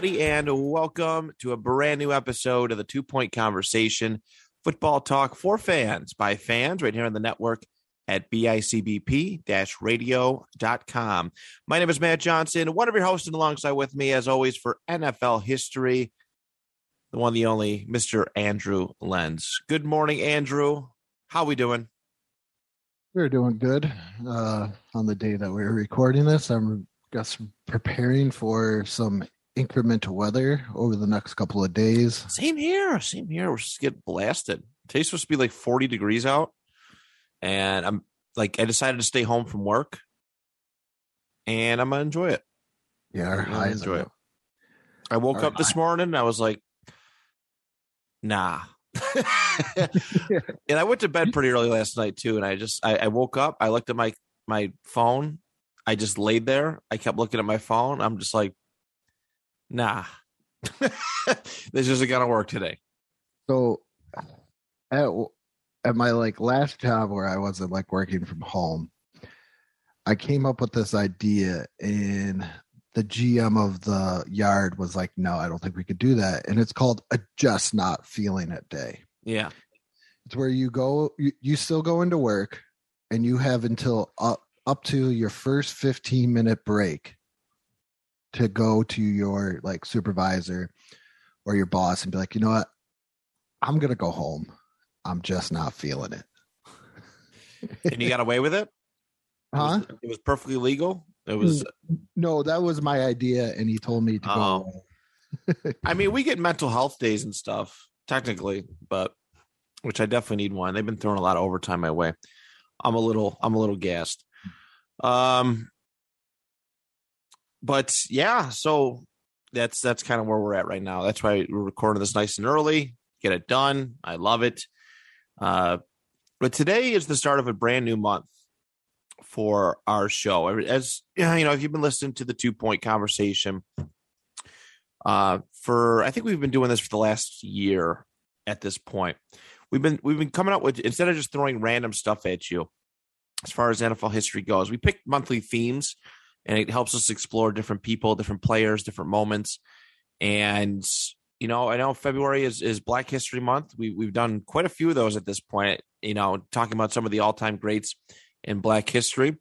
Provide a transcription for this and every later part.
Everybody, and welcome to a brand new episode of the Two Point Conversation Football Talk for Fans by fans right here on the network at bicbp radio.com. My name is Matt Johnson, one of your hosts, and alongside with me, as always, for NFL history, the one, the only, Mr. Andrew Lenz. Good morning, Andrew. How are we doing? We're doing good uh, on the day that we're recording this. I'm guess preparing for some incremental weather over the next couple of days. Same here. Same here. We're just get blasted. Today's supposed to be like 40 degrees out. And I'm like, I decided to stay home from work and I'm going to enjoy it. Yeah, our highs enjoy it. I woke Our up this morning and I was like, nah. and I went to bed pretty early last night too. And I just, I, I woke up, I looked at my, my phone. I just laid there. I kept looking at my phone. I'm just like, nah, this isn't going to work today. So at at my like last job where I wasn't like working from home, I came up with this idea and the GM of the yard was like, no, I don't think we could do that. And it's called a just not feeling it day. Yeah. It's where you go, you, you still go into work and you have until up, up to your first 15 minute break to go to your like supervisor or your boss and be like, you know what? I'm going to go home. I'm just not feeling it. And you got away with it? It was- Huh? It was perfectly legal. It was. No, that was my idea. And he told me to go. Oh. away. I mean, we get mental health days and stuff technically, but which I definitely need one. They've been throwing a lot of overtime my way. I'm a little. I'm a little gassed. Um. But yeah, so that's that's kind of where we're at right now. That's why we're recording this nice and early. Get it done. I love it. Uh, but today is the start of a brand new month for our show. As you know, if you've been listening to the two point conversation, uh, for I think we've been doing this for the last year at this point. We've been we've been coming up with instead of just throwing random stuff at you, as far as NFL history goes, we pick monthly themes, and it helps us explore different people, different players, different moments, and you know, I know February is is Black History Month. We we've done quite a few of those at this point. You know, talking about some of the all time greats in Black history.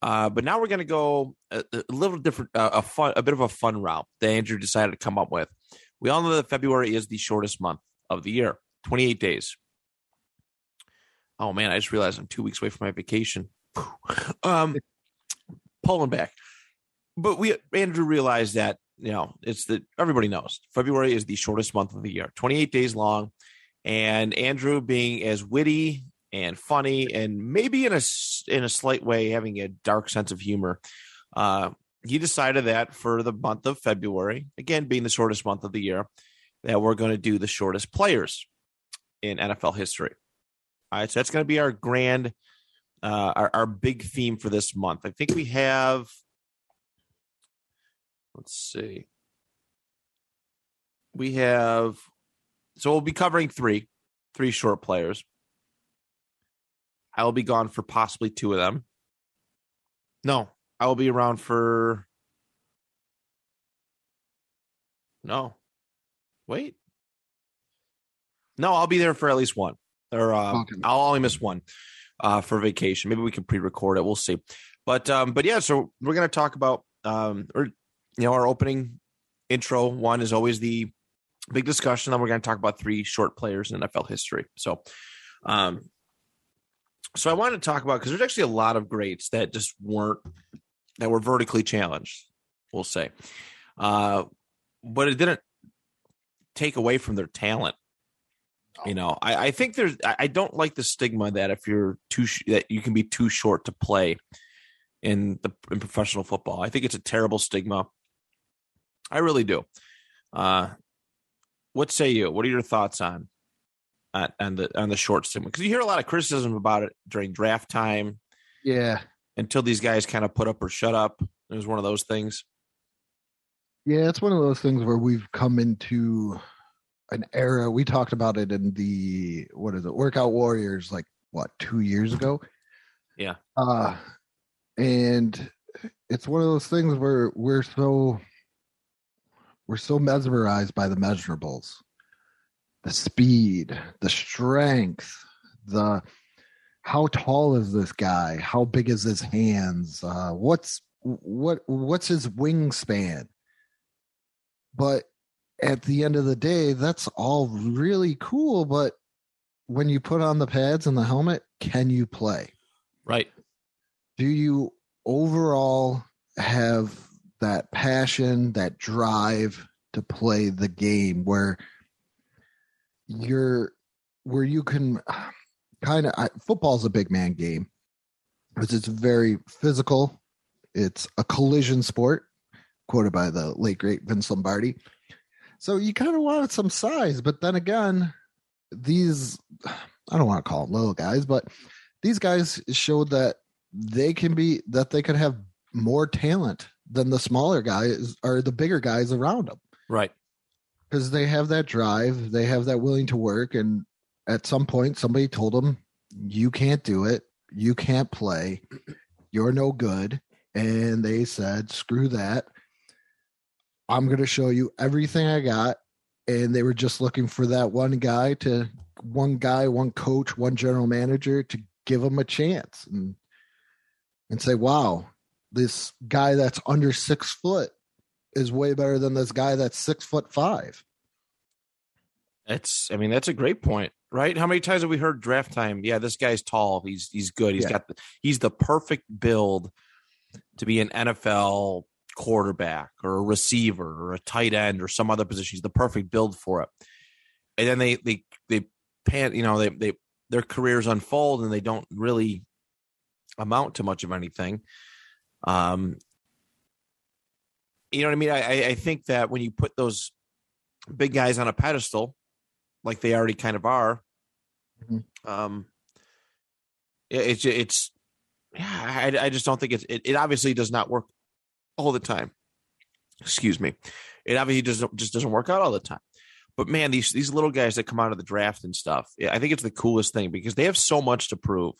Uh, but now we're going to go a, a little different, uh, a fun, a bit of a fun route that Andrew decided to come up with. We all know that February is the shortest month of the year, 28 days. Oh man, I just realized I'm two weeks away from my vacation. um, pulling back, but we Andrew realized that you know it's the everybody knows February is the shortest month of the year, 28 days long, and Andrew being as witty and funny and maybe in a in a slight way having a dark sense of humor uh he decided that for the month of february again being the shortest month of the year that we're going to do the shortest players in nfl history. All right so that's going to be our grand uh our, our big theme for this month. I think we have let's see we have so we'll be covering three three short players I will be gone for possibly two of them. No, I will be around for. No, wait. No, I'll be there for at least one, or uh, Okay. I'll only miss one uh, for vacation. Maybe we can pre-record it. We'll see. But um, but yeah, so we're gonna talk about um, or you know, our opening intro one is always the big discussion. Then we're gonna talk about three short players in NFL history. So, um, so I wanted to talk about because there's actually a lot of greats that just weren't that were vertically challenged. We'll say, uh, but it didn't take away from their talent. You know, I, I think there's. I, I don't like the stigma that if you're too sh- that you can be too short to play in the in professional football. I think it's a terrible stigma. I really do. Uh, what say you? What are your thoughts on on, on the on the short stigma? Because you hear a lot of criticism about it during draft time Yeah. until these guys kind of put up or shut up. It was one of those things. Yeah, it's one of those things where we've come into an era. We talked about it in the what is it, Workout Warriors, like what two years ago. Yeah. Uh, and it's one of those things where we're so we're so mesmerized by the measurables, the speed, the strength, the how tall is this guy? How big is his hands? Uh, what's what what's his wingspan? But at the end of the day, that's all really cool. But when you put on the pads and the helmet, can you play? Right. Do you overall have that passion, that drive to play the game where you're where you can kind of football's a big man game because it's very physical. It's a collision sport, quoted by the late great Vince Lombardi. So you kind of want some size, but then again, these I don't want to call them little guys, but these guys showed that they can be that they could have more talent than the smaller guys or the bigger guys around them Right. because they have that drive, they have that willing to work, and at some point somebody told them, "You can't do it, you can't play, you're no good," and they said, "Screw that, I'm going to show you everything I got." And they were just looking for that one guy to, one guy, one coach, one general manager to give them a chance and and say, "Wow, this guy that's under six foot." is way better than this guy that's six foot five. That's I mean, that's a great point, right? How many times have we heard draft time? Yeah, this guy's tall. He's he's good. He's Yeah. got the, he's the perfect build to be an NFL quarterback or a receiver or a tight end or some other position. He's the perfect build for it. And then they they they pan, you know, they they their careers unfold and they don't really amount to much of anything. Um you know what I mean? I I- think that when you put those big guys on a pedestal, like they already kind of are, Mhm. um, it, it's it's yeah, I, I just don't think it's it, it obviously does not work all the time. Excuse me, it obviously doesn't just doesn't work out all the time. But man, these these little guys that come out of the draft and stuff, I think it's the coolest thing because they have so much to prove,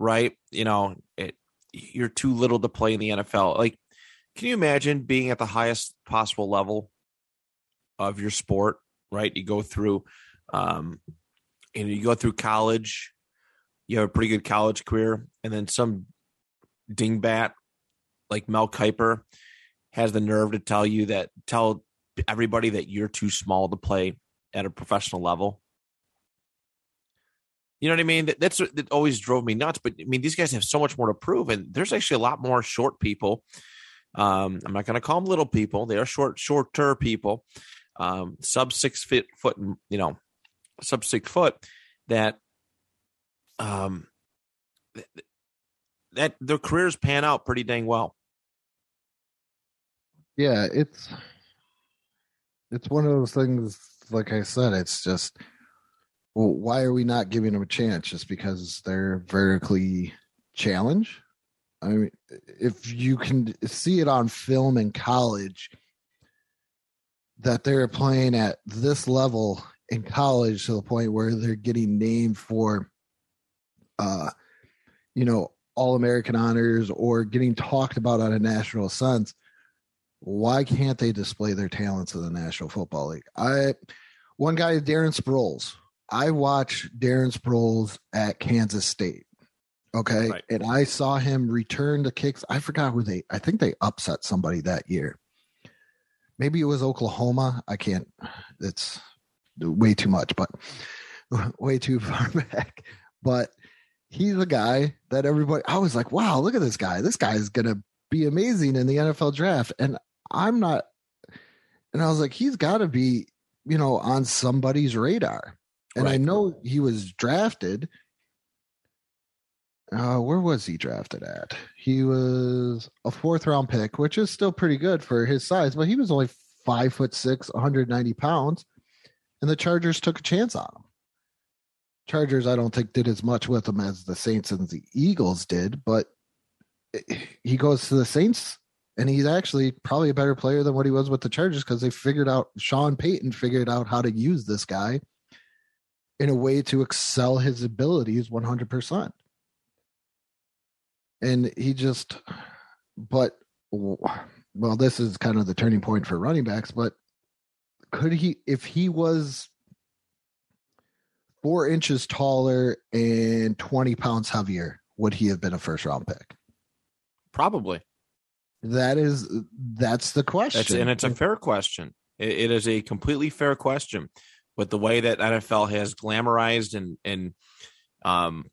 right? You know, it, you're too little to play in the NFL. Like, can you imagine being at the highest possible level of your sport? Right, you go through, um, and you go through college. You have a pretty good college career, and then some dingbat like Mel Kiper has the nerve to tell you that tell everybody that you're too small to play at a professional level. You know what I mean? That, that's what that always drove me nuts. But I mean, these guys have so much more to prove, and there's actually a lot more short people. Um, I'm not going to call them little people; they are short, shorter people, um, sub six feet foot, you know, sub six foot. That, um, th- that their careers pan out pretty dang well. Yeah, it's it's one of those things. Like I said, it's just well, why are we not giving them a chance? Just because they're vertically challenged? I mean, if you can see it on film in college that they're playing at this level in college to the point where they're getting named for, uh, you know, all American honors or getting talked about on a national sense why can't they display their talents in the National Football League? I one guy, Darren Sproles. I watched Darren Sproles at Kansas State. Okay. Right. And I saw him return the kicks. I forgot who they I think they upset somebody that year. Maybe it was Oklahoma. I can't it's way too much, but way too far back. But he's a guy that everybody I was like, wow, look at this guy. This guy is gonna be amazing in the NFL draft. And I'm not and I was like, he's gotta be, you know, on somebody's radar. And I know he was drafted. Uh, where was he drafted at? He was a fourth round pick, which is still pretty good for his size, but he was only five foot six, 190 pounds, and the Chargers took a chance on him. Chargers, I don't think, did as much with him as the Saints and the Eagles did, but he goes to the Saints, and he's actually probably a better player than what he was with the Chargers because they figured out Sean Payton figured out how to use this guy in a way to excel his abilities 100%. And he just, but, well, this is kind of the turning point for running backs, but could he, if he was four inches taller and 20 pounds heavier, would he have been a first round pick? Probably. That is, that's the question. That's, and it's a fair question. It, it is a completely fair question. With the way that NFL has glamorized and and um,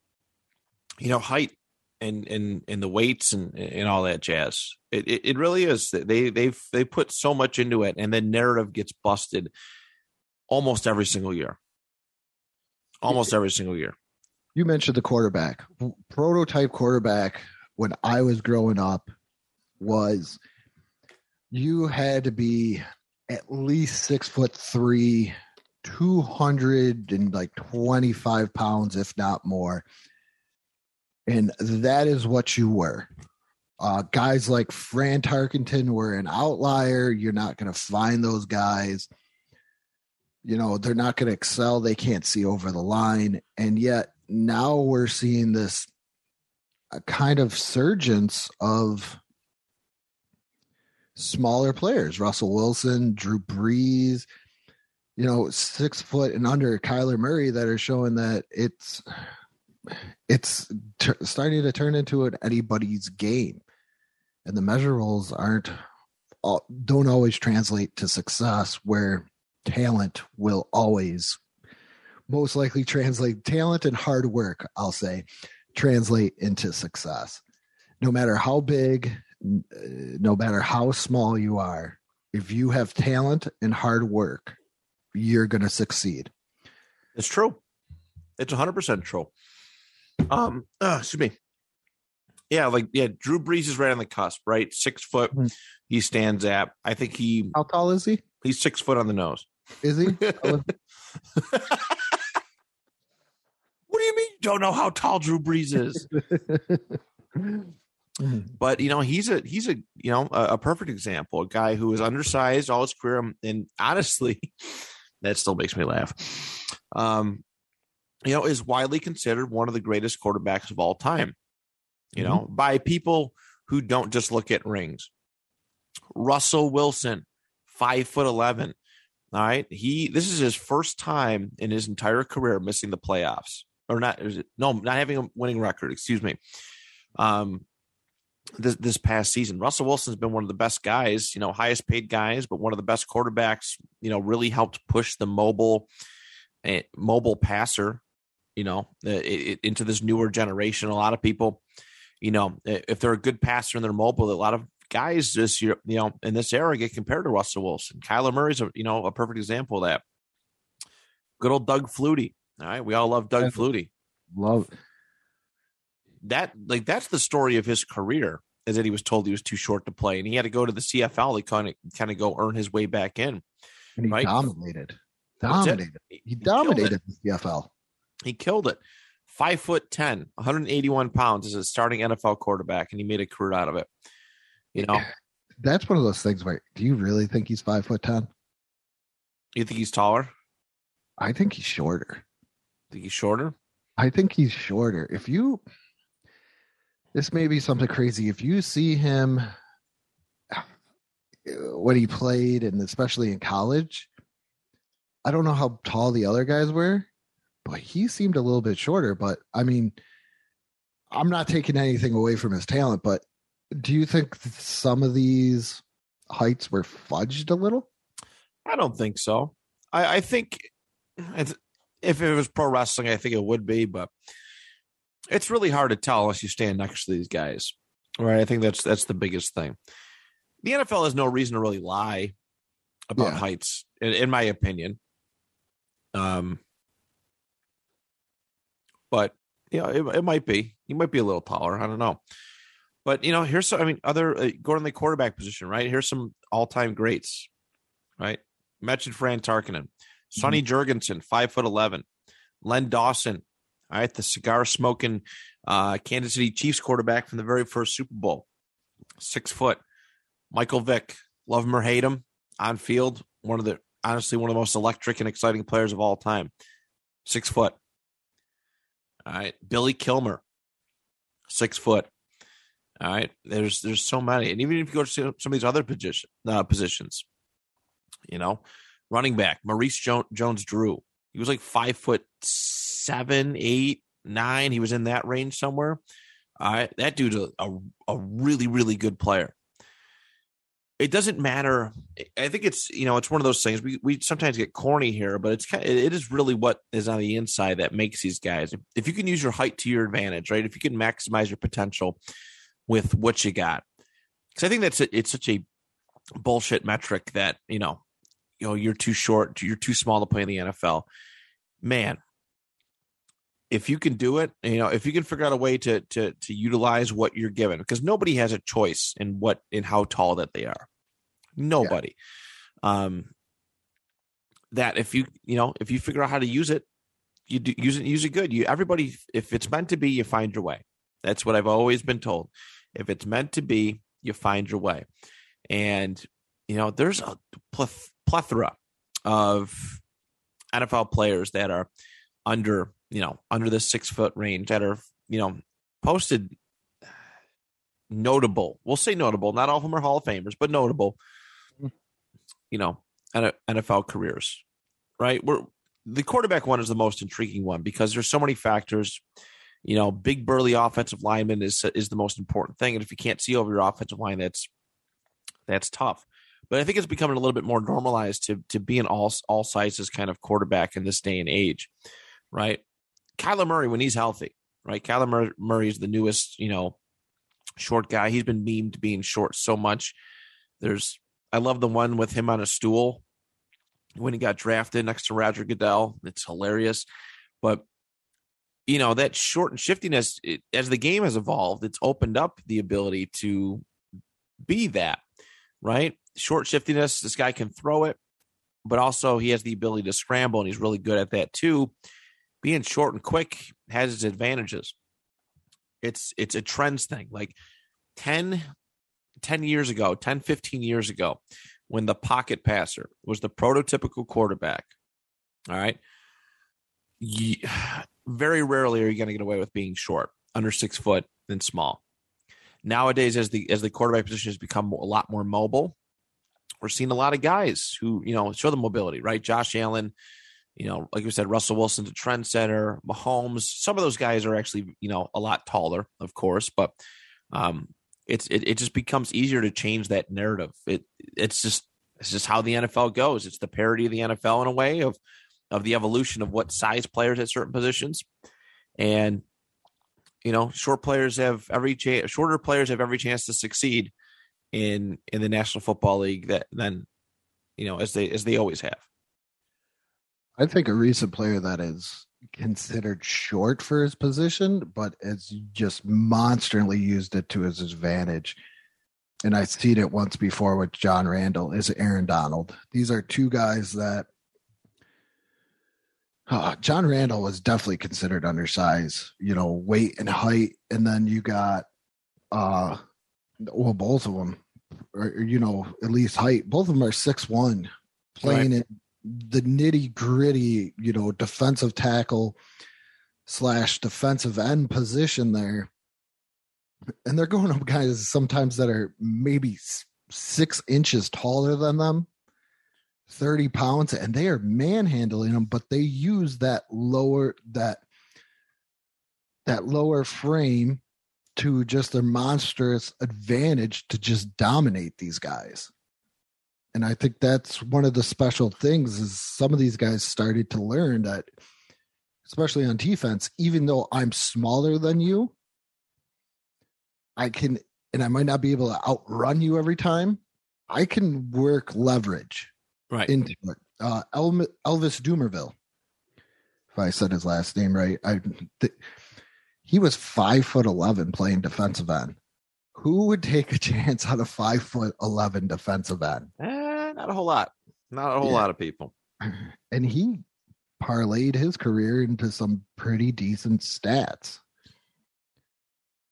you know, height and and and the weights and and all that jazz. It it, it really is. They they've they put so much into it, and the narrative gets busted almost every single year. Almost every single year. you mentioned the quarterback prototype quarterback when i was growing up was you had to be at least six foot three 200 and like 25 pounds if not more. And that is what you were. Uh, guys like fran tarkenton were an outlier. You're not going to find those guys. You know they're not going to excel. They can't see over the line. And yet now we're seeing this a kind of surgence of smaller players. Russell wilson drew brees you know six foot and under kyler murray that are showing that it's it's t- starting to turn into an anybody's game. And the measurables aren't all, don't always translate to success where talent will always most likely translate talent and hard work i'll say translate into success. No matter how big uh, no matter how small you are if you have talent and hard work you're going to succeed It's true. It's 100% true. Um, uh, excuse me. Yeah, like yeah, Drew Brees is right on the cusp, right? Six foot. Mhm. He stands at. I think he how tall is he he's six foot on the nose. is he what do you mean? You don't know how tall Drew Brees is? but you know, he's a he's a you know a, a perfect example. A guy who was undersized all his career, and honestly, that still makes me laugh. Um, you know, is widely considered one of the greatest quarterbacks of all time. You know, by people who don't just look at rings. Russell Wilson, five foot eleven. All right, he this is his first time in his entire career missing the playoffs, or not? Is it, no, not having a winning record. Excuse me. Um, this this past season, Russell Wilson's been one of the best guys, you know, highest paid guys, but one of the best quarterbacks. You know, really helped push the mobile, eh, mobile passer. You know, uh, it, into this newer generation. A lot of people, you know, eh, if they're a good passer and they're mobile, a lot of guys this year, you know, in this era get compared to Russell Wilson. Kyler Murray's, a, you know, a perfect example of that. Good old Doug Flutie. All right, we all love Doug. Flutie. love That like that's the story of his career. Is that he was told he was too short to play, and he had to go to the CFL to kind of kind of go earn his way back in. and he Right. dominated dominated He, he he killed it. dominated the cfl He killed it. Five foot 10, 181 pounds as a starting NFL quarterback, and he made a career out of it. You know, that's one of those things where do you really think he's five foot ten you think he's taller? i think he's shorter Think he's shorter? I think he's shorter. If you, this may be something crazy. If you see him when he played, and especially in college, I don't know how tall the other guys were, but he seemed a little bit shorter. But I mean, I'm not taking anything away from his talent, but do you think some of these heights were fudged a little? I don't think so. I, I think if it was pro wrestling, I think it would be, but it's really hard to tell unless you stand next to these guys. Right. I think that's that's the biggest thing. The NFL has no reason to really lie about Yeah. heights, in, in my opinion. Um, but you know, it, it might be. He might be a little taller. I don't know. But you know, here's some. I mean, other uh, going to the quarterback position, right? Here's some all-time greats, right? Mentioned Fran Tarkenton, Sonny Jurgensen, five foot eleven, Len Dawson, all right, the cigar smoking uh, Kansas City Chiefs quarterback from the very first Super Bowl, six foot. Michael Vick, love him or hate him, on field, one of the honestly one of the most electric and exciting players of all time, six foot. All right, Billy Kilmer, six foot. All right, there's there's so many, and even if you go to some of these other position uh, positions, you know, running back Maurice jo- Jones Drew, he was like five foot seven, eight, nine. He was in that range somewhere. All right, that dude's a, a, a really really good player. It doesn't matter. I think it's you know it's one of those things we we sometimes get corny here, but it's kind of, it is really what is on the inside that makes these guys. If, you can use your height to your advantage, right? If you can maximize your potential with what you got, because I think that's it's such a bullshit metric that you know you know you're too short, you're too small to play in the NFL. Man, if you can do it, you know, if you can figure out a way to to to utilize what you're given, because nobody has a choice in what in how tall that they are. Nobody. Um that if you you know, if you figure out how to use it, you do, use it use it good. You everybody if it's meant to be, you find your way. That's what I've always been told. If it's meant to be, you find your way. And you know, there's a pleth- plethora of NFL players that are under you know under the six foot range that are you know posted notable. We'll say notable. Not all of them are hall of famers but notable mm. you know nfl careers right? We're the quarterback one is the most intriguing one because there's so many factors. You know big burly offensive lineman is is the most important thing. And if you can't see over your offensive line that's that's tough but i think it's becoming a little bit more normalized to to be an all all sizes kind of quarterback in this day and age right Kyler Murray when he's healthy, right? Kyler Murray is the newest, you know, short guy. He's been memed being short so much. There's, I love the one with him on a stool when he got drafted next to Roger Goodell. It's hilarious. But, you know, that short and shiftiness, it, as the game has evolved, it's opened up the ability to be that, right? Short shiftiness, this guy can throw it, but also he has the ability to scramble, and he's really good at that too being short and quick has its advantages. It's it's a trends thing. Like 10, 10 years ago, 10, 15 years ago, when the pocket passer was the prototypical quarterback. All right. You, very rarely are you going to get away with being short, under six foot, and small. Nowadays, as the as the quarterback position has become a lot more mobile, we're seeing a lot of guys who you know show the mobility. Right, Josh Allen, you know, like we said, Russell Wilson's a trendsetter. Mahomes, some of those guys are actually, you know, a lot taller, of course, but um, it's it, it just becomes easier to change that narrative. It it's just it's just how the NFL goes. It's the parody of the NFL in a way of of the evolution of what size players at certain positions, and you know, short players have every chance. Shorter players have every chance to succeed in in the National Football League that then you know as they as they always have. I think a recent player that is considered short for his position, but has just monstrously used it to his advantage. And I've seen it once before with John Randle is Aaron Donald. These are two guys that uh, John Randle was definitely considered undersized, you know, weight and height. And then you got, uh, well, both of them, or, you know, at least height. Both of them are six one, playing right. in the nitty gritty, you know, defensive tackle slash defensive end position there. And they're going up guys sometimes that are maybe six inches taller than them, 30 pounds, and they are manhandling them, but they use that lower, that, that lower frame to just their monstrous advantage to just dominate these guys and I think that's one of the special things is some of these guys started to learn that, especially on defense, even though I'm smaller than you, I can, and I might not be able to outrun you every time. I can work leverage right into it. Uh, Elvis Dumervil, if I said his last name right. I th- he was five foot eleven playing defensive end. Who would take a chance on a five foot eleven defensive end? Eh, not a whole lot. Not a whole Yeah. lot of people. And he parlayed his career into some pretty decent stats.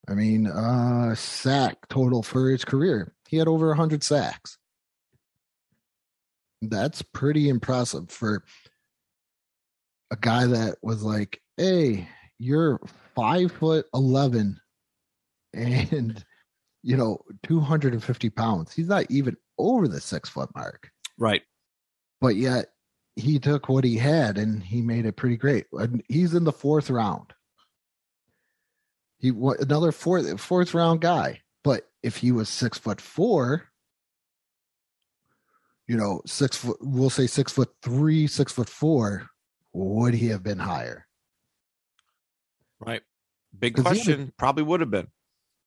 I mean, uh sack total for his career. He had over 100 sacks. That's pretty impressive for a guy that was like, "Hey, you're 5 foot 11 and you know, 250 pounds. He's not even over the 6 foot mark." Right. but yet he took what he had and he made it pretty great. And he's in the fourth round. He another fourth fourth round guy. But if he was six foot four, you know, six foot, we'll say six foot three, six foot four, would he have been higher? Right. Big had a- question. Probably would have been.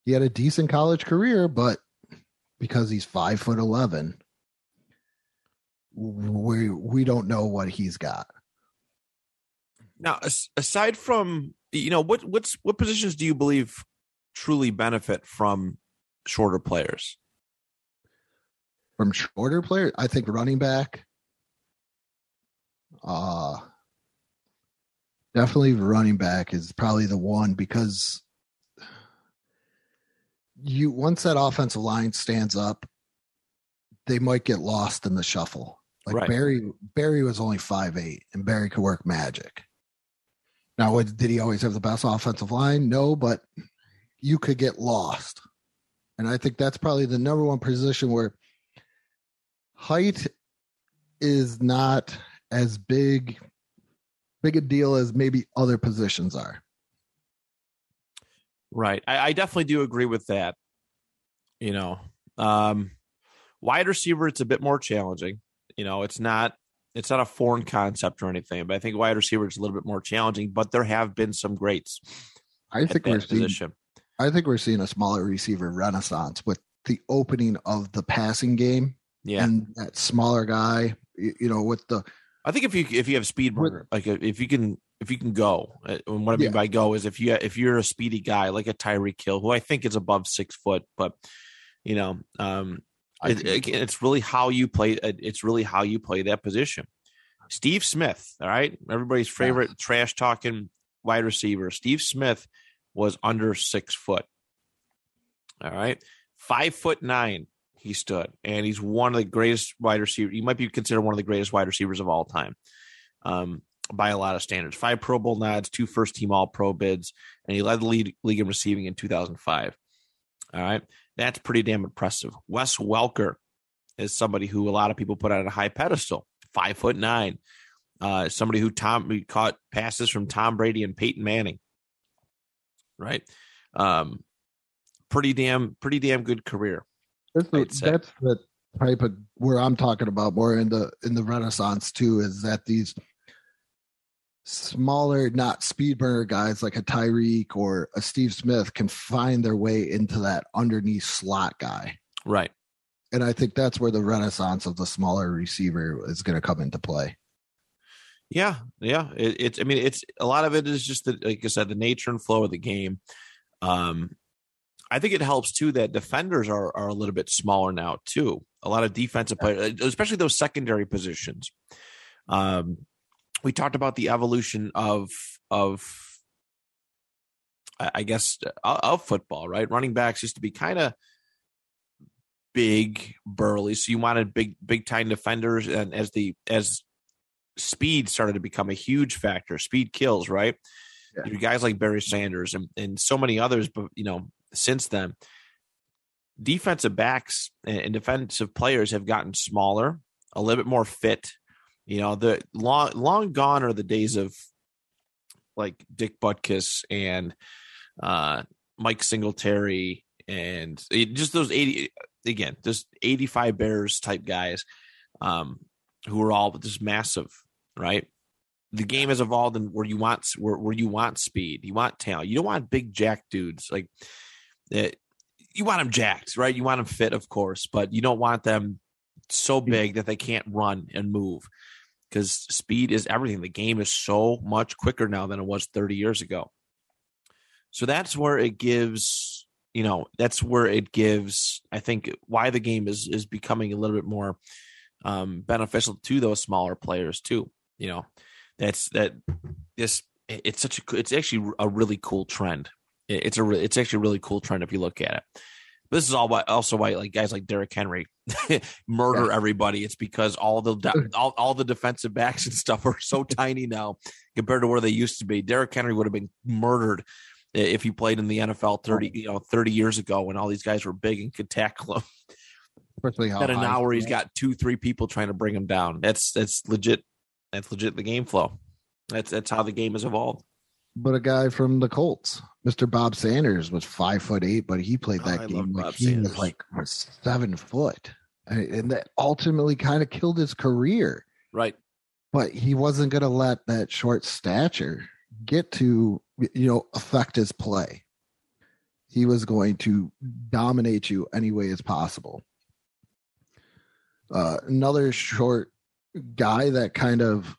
He had a decent college career, but because he's five foot eleven, we we don't know what he's got. Now, aside from you know what what's what positions do you believe truly benefit from shorter players? from shorter players, I think running back. Uh definitely running back is probably the one because you once that offensive line stands up, they might get lost in the shuffle. Like Right. Barry Barry was only five eight and Barry could work magic. Now, what, did he always have the best offensive line? No, but you could get lost. And I think that's probably the number one position where height is not as big big a deal as maybe other positions are. Right. I, I definitely do agree with that. You know, um, wide receiver, it's a bit more challenging. You know, it's not it's not a foreign concept or anything, but I think wide receiver is a little bit more challenging. But there have been some greats I think we're seeing position. I think we're seeing a smaller receiver renaissance with the opening of the passing game Yeah, and that smaller guy, you know, with the I think if you if you have speed burner, like if you can if you can go, uh, and what I mean Yeah. by go is if you if you're a speedy guy like a Tyreek Hill, who I think is above six foot, but you know, um, it, again, it's really how you play. uh, It's really how you play that position. Steve Smith, all right, everybody's favorite trash talking wide receiver. Steve Smith was under six foot. All right, five foot nine he stood, and he's one of the greatest wide receivers. He might be considered one of the greatest wide receivers of all time, um, by a lot of standards. Five Pro Bowl nods, two first team All Pro bids, and he led the league, league in receiving in 2005. All right, that's pretty damn impressive. Wes Welker is somebody who a lot of people put on a high pedestal. Five foot nine, uh, somebody who Tom who caught passes from Tom Brady and Peyton Manning. Right, um, pretty damn, pretty damn good career. That's the, that's the type of where I'm talking about more in the in the Renaissance too is that these smaller, not speed burner guys like a Tyreek or a Steve Smith can find their way into that underneath slot guy. Right. And I think that's where the renaissance of the smaller receiver is going to come into play. Yeah, yeah. It, it's. I mean, it's a lot of it is just the, like I said, the nature and flow of the game. Um, I think it helps too that defenders are are a little bit smaller now too. A lot of defensive players, especially those secondary positions. Um, we talked about the evolution of of I guess of of football, right? Running backs used to be kind of big, burly, so you wanted big, big time defenders, and as the as speed started to become a huge factor. Speed kills, right? Yeah. You guys like Barry Sanders and, and so many others, but you know, since then, defensive backs and, defensive players have gotten smaller, a little bit more fit. You know, the long long gone are the days of like Dick Butkus and uh Mike Singletary and it- just those 80 again, just 85 Bears type guys um who are all just massive, right? The game has evolved and where you want where, where you want speed, you want talent. You don't want big jack dudes like that. You want them jacked, right? You want them fit, of course, but you don't want them so big that they can't run and move. because speed is everything. The game is so much quicker now than it was 30 years ago. So that's where it gives, you know, that's where it gives, I think, why the game is is becoming a little bit more um, beneficial to those smaller players too. You know, that's that this it's such a it's actually a really cool trend. It's a re, it's actually a really cool trend if you look at it. But this is all why also why like guys like Derrick Henry murder Yeah. everybody. It's because all the de- all, all the defensive backs and stuff are so tiny now compared to where they used to be. Derrick Henry would have been murdered if he played in the NFL 30 you know 30 years ago when all these guys were big and could tackle him. Especially how At an high hour he's got two three people trying to bring him down. That's that's legit. That's legit the game flow. That's that's how the game has evolved. But a guy from the Colts, Mr. Bob Sanders, was five foot eight, but he played Oh, that love game like Bob he Sanders. was like seven foot, and and that ultimately kind of killed his career. Right. But he wasn't going to let that short stature get to you know affect his play. He was going to dominate you any way as possible. Uh, another short guy that kind of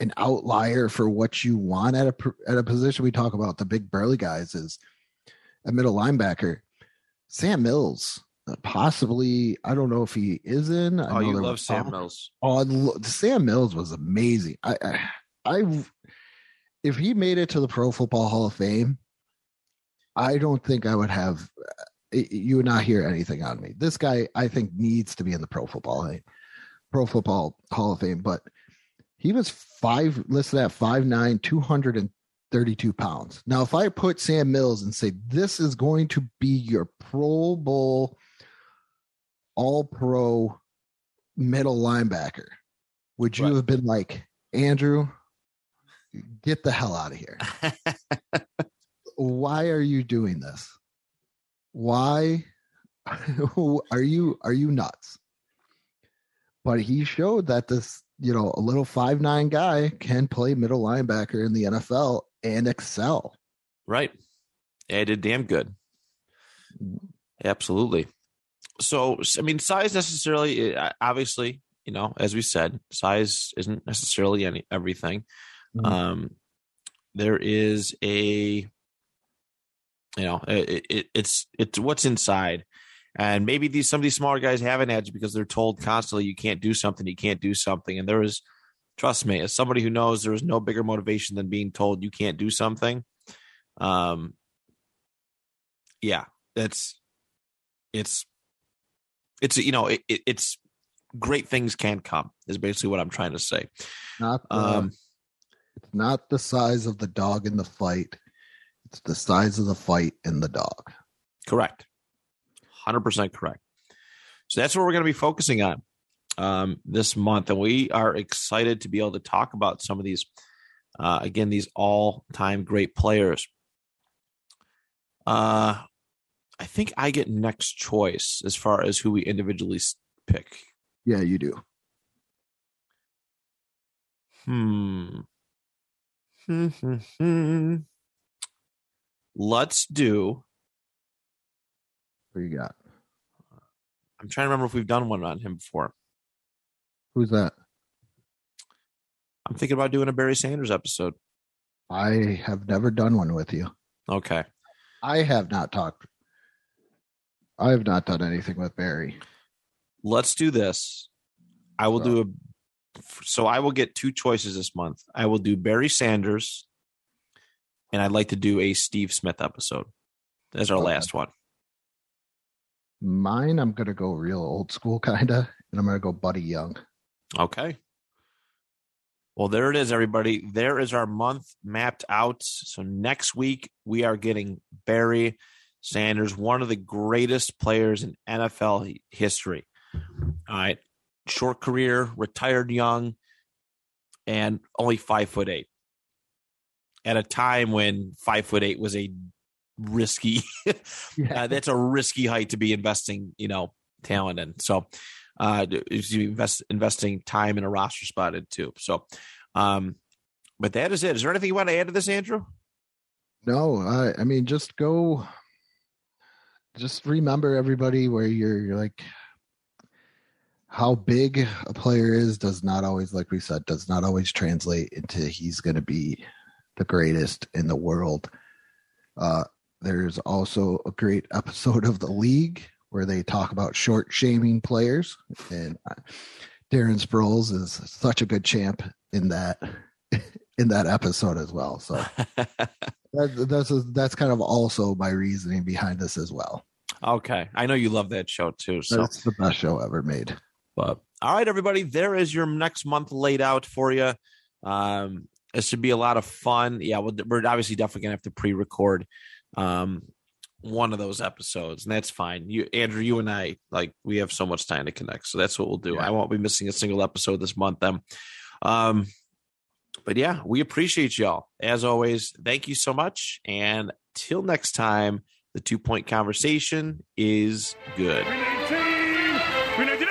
an outlier for what you want at a at a position. We talk about the big burly guys is a middle linebacker. Sam Mills, uh, possibly. I don't know if he is in. I Oh, you love Sam Mills. Oh, lo- Sam Mills was amazing. I, I, I, if he made it to the Pro Football Hall of Fame, I don't think I would have. uh, You would not hear anything on me. This guy, I think, needs to be in the Pro Football Pro Football Hall of Fame. But he was five listed at five nine, two hundred and thirty-two pounds. Now, if I put Sam Mills and say this is going to be your Pro Bowl, All Pro middle linebacker, would you Right. have been like Andrew? Get the hell out of here! Why are you doing this? Why are you are you nuts? But he showed that this, you know, a little five nine guy can play middle linebacker in the NFL and excel. Right. I did damn good. Absolutely. So, I mean, size necessarily, uh, obviously, you know, as we said, size isn't necessarily any everything. Mhm. Um, there is a, you know, it, it, it's it's what's inside, and maybe these some of these smaller guys have an edge because they're told constantly you can't do something, you can't do something, and there is, trust me, as somebody who knows there is no bigger motivation than being told you can't do something. Um, yeah, that's it's it's you know it, it, it's great things can come is basically what I'm trying to say. Not the, Um, it's not the size of the dog in the fight. It's the size of the fight in the dog. Correct. 100% correct. So that's what we're going to be focusing on um, this month. And we are excited to be able to talk about some of these, uh, again, these all time great players. Uh, I think I get next choice as far as who we individually pick. Yeah, you do. Hmm. Hmm, hmm, hmm. Let's do. What you got? I'm trying to remember if we've done one on him before. Who's that? I'm thinking about doing a Barry Sanders episode. I have never done one with you. Okay. I have not talked. I have not done anything with Barry. Let's do this. I will do a so I will get two choices this month. I will do Barry Sanders and I'd like to do a Steve Smith episode. That's our Okay. last one. Mine, I'm gonna go real old school kinda, and I'm gonna go Buddy Young. Okay. Well, there it is, everybody. There is our month mapped out. So next week we are getting Barry Sanders, one of the greatest players in NFL history. All right. Short career, retired young, and only five foot eight. At a time when five foot eight was a risky uh, that's a risky height to be investing, you know, talent in. So, uh, you invest investing time in a roster spot in too. So, um, but that is it. Is there anything you want to add to this, Andrew? No, I I mean just go just remember everybody where you're, you're like how big a player is does not always, like we said, does not always translate into he's going to be the greatest in the world. Uh, there's also a great episode of the league where they talk about short shaming players, and uh, Darren Sproles is such a good champ in that in that episode as well. So that, that's that's kind of also my reasoning behind this as well. okay, I know you love that show too. So That's the best show ever made. But all right, everybody, there is your next month laid out for you. Um, it should be a lot of fun. Yeah, we're obviously definitely gonna have to pre-record um one of those episodes, and that's fine. You, Andrew, you and I, like, we have so much time to connect, so that's what we'll do. Yeah. I won't be missing a single episode this month. Then, um, but yeah, we appreciate y'all as always. Thank you so much, and till next time, the two point conversation is good. 319, 319